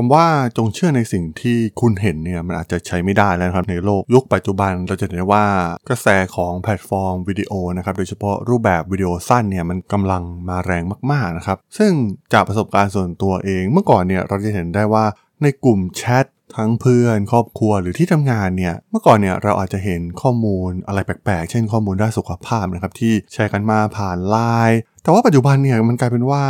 คำว่าจงเชื่อในสิ่งที่คุณเห็นเนี่ยมันอาจจะใช้ไม่ได้แล้วครับในโลกยุคปัจจุบันเราจะเห็นได้ว่ากระแสของแพลตฟอร์มวิดีโอนะครับโดยเฉพาะรูปแบบวิดีโอสั้นเนี่ยมันกำลังมาแรงมากๆนะครับซึ่งจากประสบการณ์ส่วนตัวเอง เมื่อก่อนเนี่ยเราจะเห็นได้ว่าในกลุ่มแชททั้งเพื่อนครอบครัวหรือที่ทำงานเนี่ยเมื่อก่อนเนี่ยเราอาจจะเห็นข้อมูลอะไรแปลกๆ เช่นข้อมูลด้านสุขภาพนะครับที่แชร์กันมาผ่านไลน์แต่ว่าปัจจุบันเนี่ยมันกลายเป็นว่า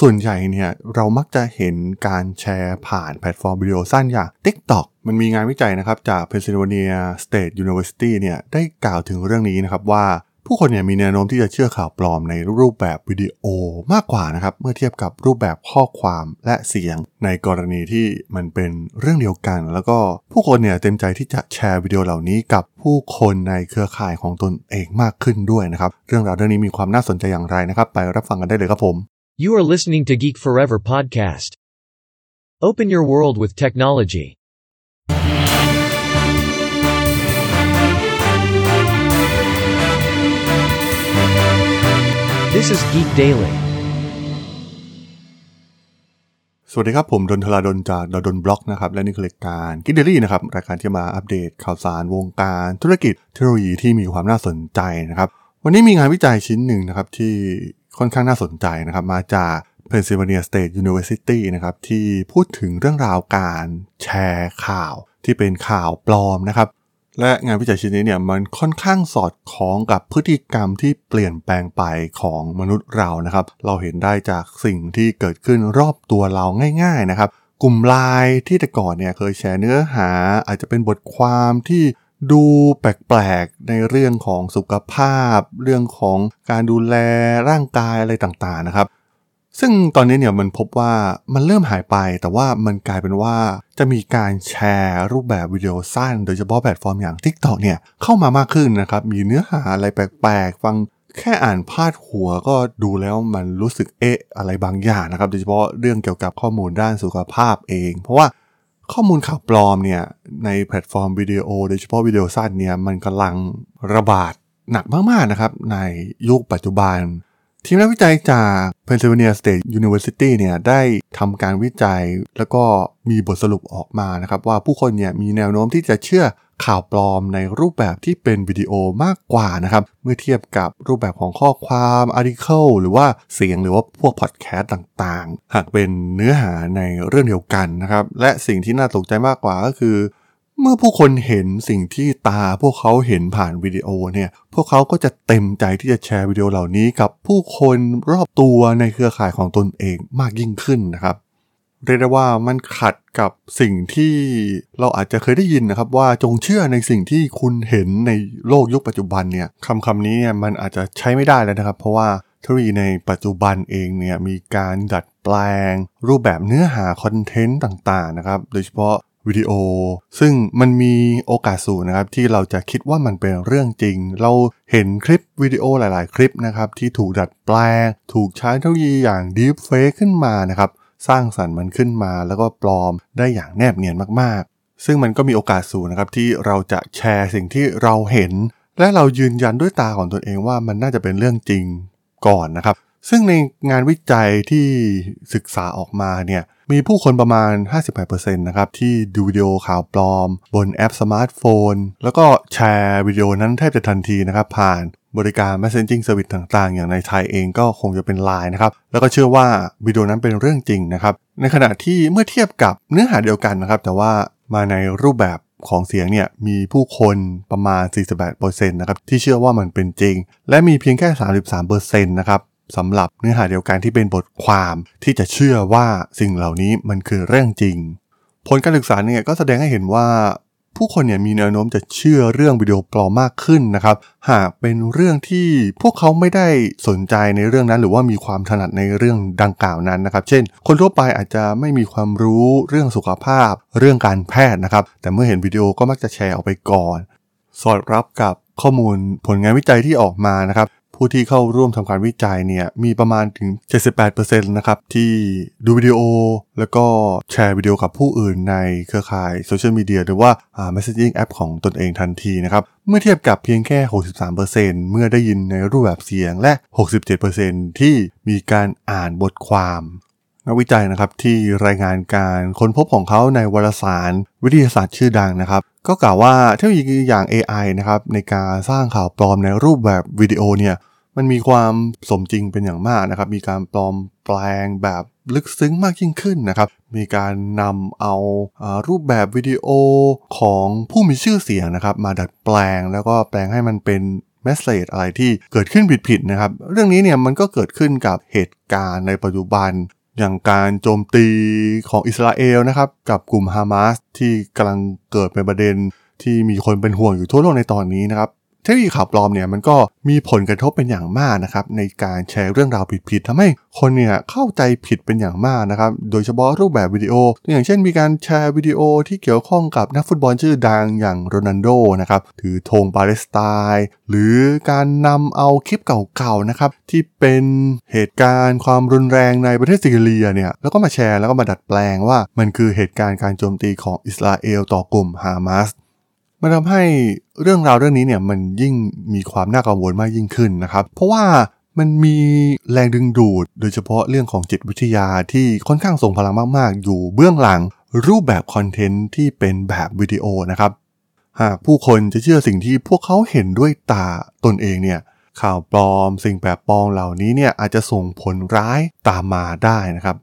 ส่วนใหญ่เนี่ยเรามักจะเห็นการแชร์ผ่านแพลตฟอร์มวิดีโอสั้นอย่าง TikTok มันมีงานวิจัยนะครับจาก Pennsylvania State University เนี่ยได้กล่าวถึงเรื่องนี้นะครับว่าผู้คนเนี่ยมีแนวโน้มที่จะเชื่อข่าวปลอมในรูปแบบวิดีโอมากกว่านะครับ เมื่อเทียบกับรูปแบบข้อความและเสียง ในกรณีที่มันเป็นเรื่องเดียวกัน แล้วก็ผู้คนเนี่ยเต็มใจที่จะแชร์วิดีโอเหล่านี้กับผู้คนในเครือข่ายของตนเองมากขึ้นด้วยนะครับ เรื่องราวเรื่องนี้มีความน่าสนใจอย่างไรนะครับ ไปรับฟังกันได้เลยครับผม You are listening to Geek Forever podcast. Open your world with technology. This is Geek Daily. สวัสดีครับผมดนทลาดนจากดนบล็อกนะครับ และนี่คือรายการกิดเดลี่นะครับ รายการที่มาอัปเดตข่าวสารวงการธุรกิจเทคโนโลยีที่มีความน่าสนใจนะครับ วันนี้มีงานวิจัยชิ้นหนึ่งนะครับที่ ค่อนข้างน่าสนใจนะครับมาจาก Pennsylvania State University นะครับที่พูดถึงเรื่องราวการแชร์ข่าวที่เป็นข่าวปลอมนะครับ และงานวิจัยชิ้นนี้เนี่ยมันค่อนข้างสอดคล้องกับพฤติกรรมที่เปลี่ยนแปลงไปของมนุษย์เรานะครับ เราเห็นได้จากสิ่งที่เกิดขึ้นรอบตัวเราง่าย ๆนะครับ กลุ่มไลน์ที่แต่ก่อนเนี่ยเคยแชร์เนื้อหาอาจจะเป็นบทความที่ ดูแปลกๆในเรื่องของสุขภาพ เรื่องของการดูแลร่างกายอะไรต่างๆนะครับ ซึ่งตอนนี้เนี่ยมันพบว่ามันเริ่มหายไป แต่ว่ามันกลายเป็นว่าจะมีการแชร์รูปแบบวิดีโอสั้น โดยเฉพาะแพลตฟอร์มอย่าง TikTok เนี่ยเข้ามามากขึ้นนะครับ มีเนื้อหาอะไรแปลกๆ ฟังแค่อ่านพาดหัวก็ดูแล้วมันรู้สึกเอ๊ะอะไรบางอย่างนะครับ โดยเฉพาะเรื่องเกี่ยวกับข้อมูลด้านสุขภาพเอง เพราะว่า ข้อมูลข่าวปลอมเนี่ยในแพลตฟอร์มวิดีโอโดยเฉพาะวิดีโอสั้นเนี่ยมันกำลังระบาดหนักมากๆนะครับในยุคปัจจุบัน ทีมนักวิจัยจาก Pennsylvania State University เนี่ยได้ทำการวิจัยแล้วก็มีบทสรุปออกมานะครับ ว่าผู้คนเนี่ยมีแนวโน้มที่จะเชื่อข่าวปลอมในรูปแบบที่เป็นวิดีโอมากกว่านะครับ เมื่อเทียบกับรูปแบบของข้อความ article หรือว่าเสียงหรือว่าพวกพอดแคสต์่างๆ หากเป็นเนื้อหาในเรื่องเดียวกันนะครับ และสิ่งที่น่าตกใจมากกว่าก็คือ เมื่อผู้คนเห็นสิ่งที่ตาพวกเขาเห็นผ่านวิดีโอเนี่ย พวกเขาก็จะเต็มใจที่จะแชร์วิดีโอเหล่านี้กับผู้คนรอบตัวในเครือข่ายของตนเองมากยิ่งขึ้นนะครับเรียกได้ว่ามันขัดกับสิ่งที่เราอาจจะเคยได้ยินนะครับ ว่าจงเชื่อในสิ่งที่คุณเห็นในโลกยุคปัจจุบันเนี่ยคำคำนี้เนี่ยมันอาจจะใช้ไม่ได้แล้วนะครับ เพราะว่าเทคโนโลยีในปัจจุบันเองเนี่ยมีการดัดแปลง รูปแบบเนื้อหาคอนเทนต์ต่างๆนะครับ โดยเฉพาะ วิดีโอ ซึ่งมันมีโอกาสสูงนะครับที่เราจะคิดว่ามันเป็นเรื่องจริง เราเห็นคลิปวิดีโอหลาย ๆ คลิปนะครับที่ถูกดัดแปลง ถูกใช้เทคโนโลยีอย่าง Deep Fake ขึ้นมานะครับสร้างสรรค์มันขึ้นมาแล้วก็ปลอมได้อย่างแนบเนียนมาก ๆ ซึ่งมันก็มีโอกาสสูงนะครับที่เราจะแชร์สิ่งที่เราเห็น และเรายืนยันด้วยตาของตนเองว่ามันน่าจะเป็นเรื่องจริงก่อนนะครับ ซึ่งในงานวิจัยที่ศึกษาออกมาเนี่ยมีผู้คนประมาณ 58%นะครับ ที่ดูวิดีโอข่าวปลอม บนแอปสมาร์ทโฟน แล้วก็แชร์วิดีโอนั้นแทบจะทันทีนะครับ ผ่านบริการ Messaging Service ต่างๆ อย่างในไทยเองก็คงจะเป็น Line นะครับ แล้วก็เชื่อว่าวิดีโอนั้นเป็นเรื่องจริงนะครับ ในขณะที่เมื่อเทียบกับเนื้อหาเดียวกันนะครับ แต่ว่ามาในรูปแบบของเสียงเนี่ยมีผู้คนประมาณ 48%นะครับที่เชื่อว่ามันเป็นจริง และมีเพียงแค่ 33%นะครับ สำหรับเนื้อหาเดียวกันที่เป็นบทความที่จะเชื่อว่าสิ่งเหล่านี้มันคือเรื่องจริง ผลการศึกษาเนี่ยก็แสดงให้เห็นว่า ผู้คนเนี่ยมีแนวโน้มจะเชื่อเรื่องวิดีโอปลอมมากขึ้นนะครับ หากเป็นเรื่องที่พวกเขาไม่ได้สนใจในเรื่องนั้น หรือว่ามีความถนัดในเรื่องดังกล่าวนั้นนะครับ เช่น คนทั่วไปอาจจะไม่มีความรู้เรื่องสุขภาพ เรื่องการแพทย์นะครับ แต่เมื่อเห็นวิดีโอก็มักจะแชร์ออกไปก่อน สอดรับกับข้อมูลผลงานวิจัยที่ออกมานะครับ ผู้ที่เข้าร่วมทำการวิจัยเนี่ยมีประมาณถึง 78%นะครับที่ดูวิดีโอ แล้วก็แชร์วิดีโอกับผู้อื่นในเครือข่ายโซเชียลมีเดียหรือว่า messaging app ของตนเองทันทีนะครับเมื่อเทียบกับเพียงแค่ 63%เมื่อได้ยินในรูปแบบเสียงและ 67%ที่มีการอ่านบทความ นักวิจัยนะครับที่รายงานการค้นพบของเขาในวารสารวิทยาศาสตร์ชื่อดังนะครับ ก็กล่าวว่าเทคโนโลยีอย่าง AI นะครับในการสร้างข่าวปลอมในรูปแบบวิดีโอเนี่ยมันมีความสมจริงเป็นอย่างมากนะครับ มีการปลอมแปลงแบบลึกซึ้งมากยิ่งขึ้นนะครับ มีการนำเอาอารูปแบบวิดีโอของผู้มีชื่อเสียงนะครับ มาดัดแปลงแล้วก็แปลงให้มันเป็นเมสเซจอะไรที่เกิดขึ้นผิดๆนะครับ เรื่องนี้เนี่ยมันก็เกิดขึ้นกับเหตุการณ์ในปัจจุบัน อย่างการโจมตีของอิสราเอลนะครับ กับกลุ่มฮามาสที่กำลังเกิดเป็นประเด็นที่มีคนเป็นห่วงอยู่ทั่วโลกในตอนนี้นะครับ เทคโนโลยีข่าวปลอมเนี่ยมันก็มีผลกระทบเป็นอย่างมากนะครับในการแชร์เรื่องราวผิดๆทำให้คนเนี่ยเข้าใจผิดเป็นอย่างมากนะครับโดยเฉพาะรูปแบบวิดีโอ ตัวอย่างเช่นมีการแชร์วิดีโอที่เกี่ยวข้องกับนักฟุตบอลชื่อดังอย่างโรนัลโดนะครับถือธงปาเลสไตน์หรือการนำเอาคลิปเก่าๆนะครับที่เป็นเหตุการณ์ความรุนแรงในประเทศซีเรียเนี่ยแล้วก็มาแชร์แล้วก็มาดัดแปลงว่ามันคือเหตุการณ์การโจมตีของอิสราเอลต่อกลุ่มฮามาส มันทำให้เรื่องราวเรื่องนี้เนี่ยมันยิ่งมีความน่ากังวลมากยิ่งขึ้นนะครับ เพราะว่ามันมีแรงดึงดูด โดยเฉพาะเรื่องของจิตวิทยาที่ค่อนข้างส่งพลังมาก ๆ อยู่เบื้องหลังรูปแบบคอนเทนต์ที่เป็นแบบวิดีโอนะครับ หากผู้คนจะเชื่อสิ่งที่พวกเขาเห็นด้วยตาตนเองเนี่ยข่าวปลอม สิ่งแปลกปลอมเหล่านี้เนี่ยอาจจะส่งผลร้ายตามมาได้นะครับ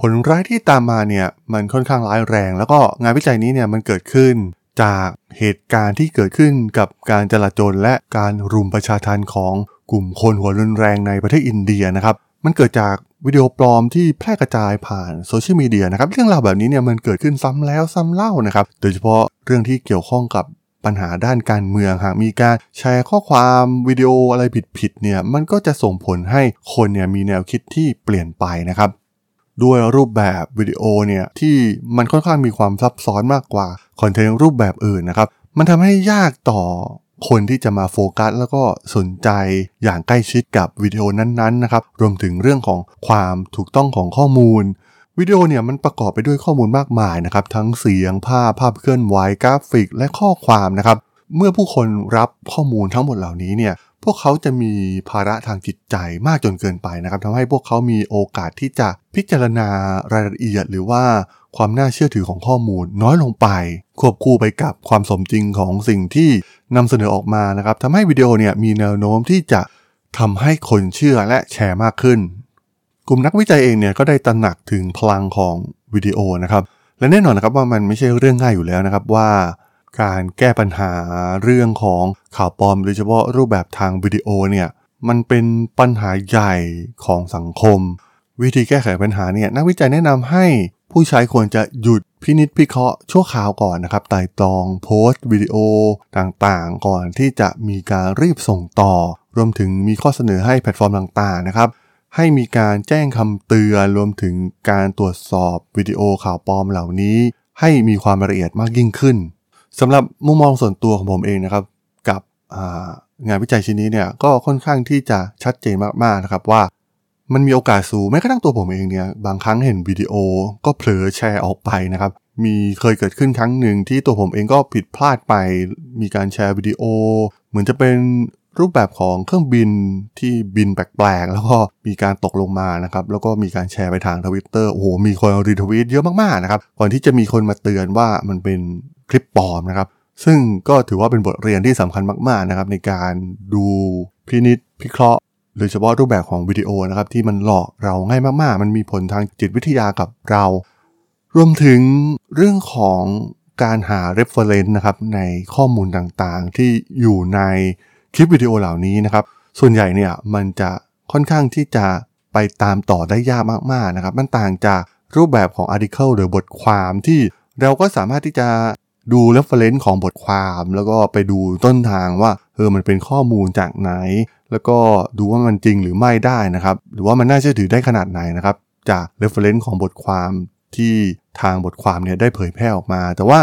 ผลร้ายที่ตามมาเนี่ยมันค่อนข้างร้ายแรง แล้วก็งานวิจัยนี้เนี่ยมันเกิดขึ้น จากเหตุการณ์ที่เกิดขึ้นกับการจลาจลและการรุมประชาทัณฑ์ของกลุ่มคนหัวรุนแรงในประเทศอินเดียนะครับ มันเกิดจากวิดีโอปลอมที่แพร่กระจายผ่านโซเชียลมีเดียนะครับ เรื่องราวแบบนี้เนี่ยมันเกิดขึ้นซ้ำแล้วซ้ำเล่านะครับ โดยเฉพาะเรื่องที่เกี่ยวข้องกับปัญหาด้านการเมืองหากมีการแชร์ข้อความวิดีโออะไรผิดๆเนี่ยมันก็จะส่งผลให้คนเนี่ยมีแนวคิดที่เปลี่ยนไปนะครับ ด้วยรูปแบบวิดีโอเนี่ยที่มันค่อนข้างมีความซับซ้อนมากกว่าคอนเทนต์รูปแบบอื่นนะครับ มันทำให้ยากต่อคนที่จะมาโฟกัสแล้วก็สนใจอย่างใกล้ชิดกับวิดีโอนั้นๆนะครับ รวมถึงเรื่องของความถูกต้องของข้อมูล วิดีโอเนี่ยมันประกอบไปด้วยข้อมูลมากมายนะครับ ทั้งเสียงภาพภาพเคลื่อนไหวกราฟิก และข้อความนะครับ เมื่อผู้คนรับข้อมูลทั้งหมดเหล่านี้เนี่ย พวกเขาจะมีภาระทางจิตใจมากจนเกินไปนะครับทำให้พวกเขามีโอกาสที่จะพิจารณารายละเอียด หรือว่าความน่าเชื่อถือของข้อมูลน้อยลงไป ควบคู่ไปกับความสมจริงของสิ่งที่นำเสนอออกมานะครับทำให้วิดีโอเนี่ยมีแนวโน้มที่จะทำให้คนเชื่อและแชร์มากขึ้น กลุ่มนักวิจัยเองเนี่ยก็ได้ตระหนักถึงพลังของวิดีโอนะครับและแน่นอนนะครับว่ามันไม่ใช่เรื่องง่ายอยู่แล้วนะครับว่า การแก้ปัญหาเรื่องของข่าวปลอมโดยเฉพาะรูปแบบทางวิดีโอเนี่ยมันเป็นปัญหาใหญ่ของสังคม วิธีแก้ไขปัญหาเนี่ยนักวิจัยแนะนำให้ผู้ใช้ควรจะหยุดพินิจพิเคราะห์ชั่วคราวก่อนนะครับไตร่ตรองโพสต์วิดีโอต่างๆ ก่อนที่จะมีการรีบส่งต่อ รวมถึงมีข้อเสนอให้แพลตฟอร์มต่างๆนะครับให้มีการแจ้งคำเตือนรวมถึงการตรวจสอบวิดีโอข่าวปลอมเหล่านี้ ให้มีความละเอียดมากยิ่งขึ้น สำหรับมุมมองส่วนตัวของผมเองนะครับกับงานวิจัยชิ้นนี้เนี่ยก็ค่อนข้างที่จะชัดเจนมากๆนะครับว่า มันมีโอกาสสูงแม้กระทั่งตัวผมเองเนี่ยบางครั้งเห็นวิดีโอก็เผลอแชร์ออกไปนะครับมีเคยเกิดขึ้นครั้งหนึ่งที่ตัวผมเองก็ผิดพลาดไป มีการแชร์วิดีโอ เหมือนจะเป็นรูปแบบของเครื่องบินที่บินแปลกๆ แล้วก็มีการตกลงมานะครับ แล้วก็มีการแชร์ไปทางทวิตเตอร์โอ้โห มีคนรีทวีตเยอะมากๆนะครับ ก่อนที่จะมีคนมาเตือนว่ามันเป็น คลิปปลอมนะครับ ซึ่งก็ถือว่าเป็นบทเรียนที่สำคัญมากๆนะครับในการดูพินิษพิเคราะห์โดยเฉพาะรูปแบบของวิดีโอนะครับที่มันหลอกเราง่ายมากๆ มันมีผลทางจิตวิทยากับเรา รวมถึงเรื่องของการหา reference นะครับในข้อมูลต่างๆ ที่อยู่ในคลิปวิดีโอเหล่านี้นะครับ ส่วนใหญ่เนี่ยมันจะค่อนข้างที่จะไปตามต่อได้ยากมากๆนะครับ มันต่างจากรูปแบบของ article หรือบทความที่เราก็สามารถที่จะ ดู reference ของบทความ แล้วก็ไปดูต้นทางว่าเออมันเป็นข้อมูลจากไหน แล้วก็ดูว่ามันจริงหรือไม่ได้นะครับ หรือว่ามันน่าเชื่อถือได้ขนาดไหนนะครับ จาก reference ของบทความที่ทางบทความเนี่ยได้เผยแพร่ออกมา แต่ว่า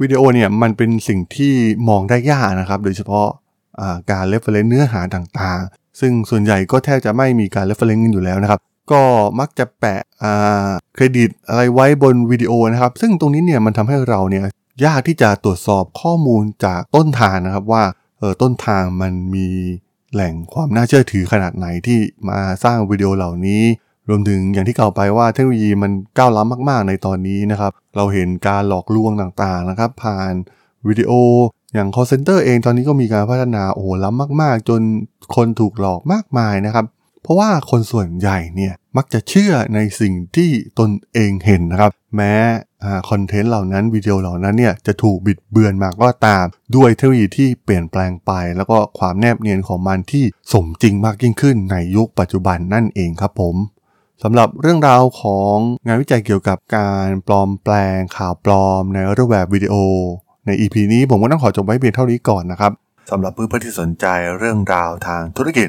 วิดีโอเนี่ยมันเป็นสิ่งที่มองได้ยากนะครับ โดยเฉพาะการ reference เนื้อหาต่างๆ ซึ่งส่วนใหญ่ก็แทบจะไม่มีการ reference กันอยู่แล้วนะครับก็มักจะแปะเครดิตอะไรไว้บนวิดีโอนะครับ ซึ่งตรงนี้เนี่ยมันทำให้เราเนี่ย ยากที่จะตรวจสอบข้อมูลจากต้นทางนะครับว่าเออต้นทางมันมีแหล่งความน่าเชื่อถือขนาดไหนที่มาสร้างวิดีโอเหล่านี้ รวมถึงอย่างที่กล่าวไปว่าเทคโนโลยีมันก้าวล้ำมาก ๆ ในตอนนี้นะครับ เราเห็นการหลอกลวงต่างๆนะครับ ผ่านวิดีโออย่าง call center เองตอนนี้ก็มีการพัฒนาโอ้ล้ำมาก ๆ จนคนถูกหลอกมากมายนะครับ เพราะว่าคนส่วนใหญ่เนี่ยมักจะเชื่อในสิ่งที่ตนเองเห็นนะครับ แม้คอนเทนต์เหล่านั้นวิดีโอเหล่านั้นเนี่ยจะถูกบิดเบือนมากก็ตาม ด้วยเทคโนโลยีที่เปลี่ยนแปลงไป แล้วก็ความแนบเนียนของมันที่สมจริงมากยิ่งขึ้นในยุคปัจจุบันนั่นเองครับผมสำหรับเรื่องราวของงานวิจัยเกี่ยวกับการปลอมแปลงข่าวปลอมในรูปแบบวิดีโอ ใน EP นี้ผมก็ต้องขอจบไว้เพียงเท่านี้ก่อนนะครับสำหรับเพื่อนๆที่สนใจเรื่องราวทางธุรกิจ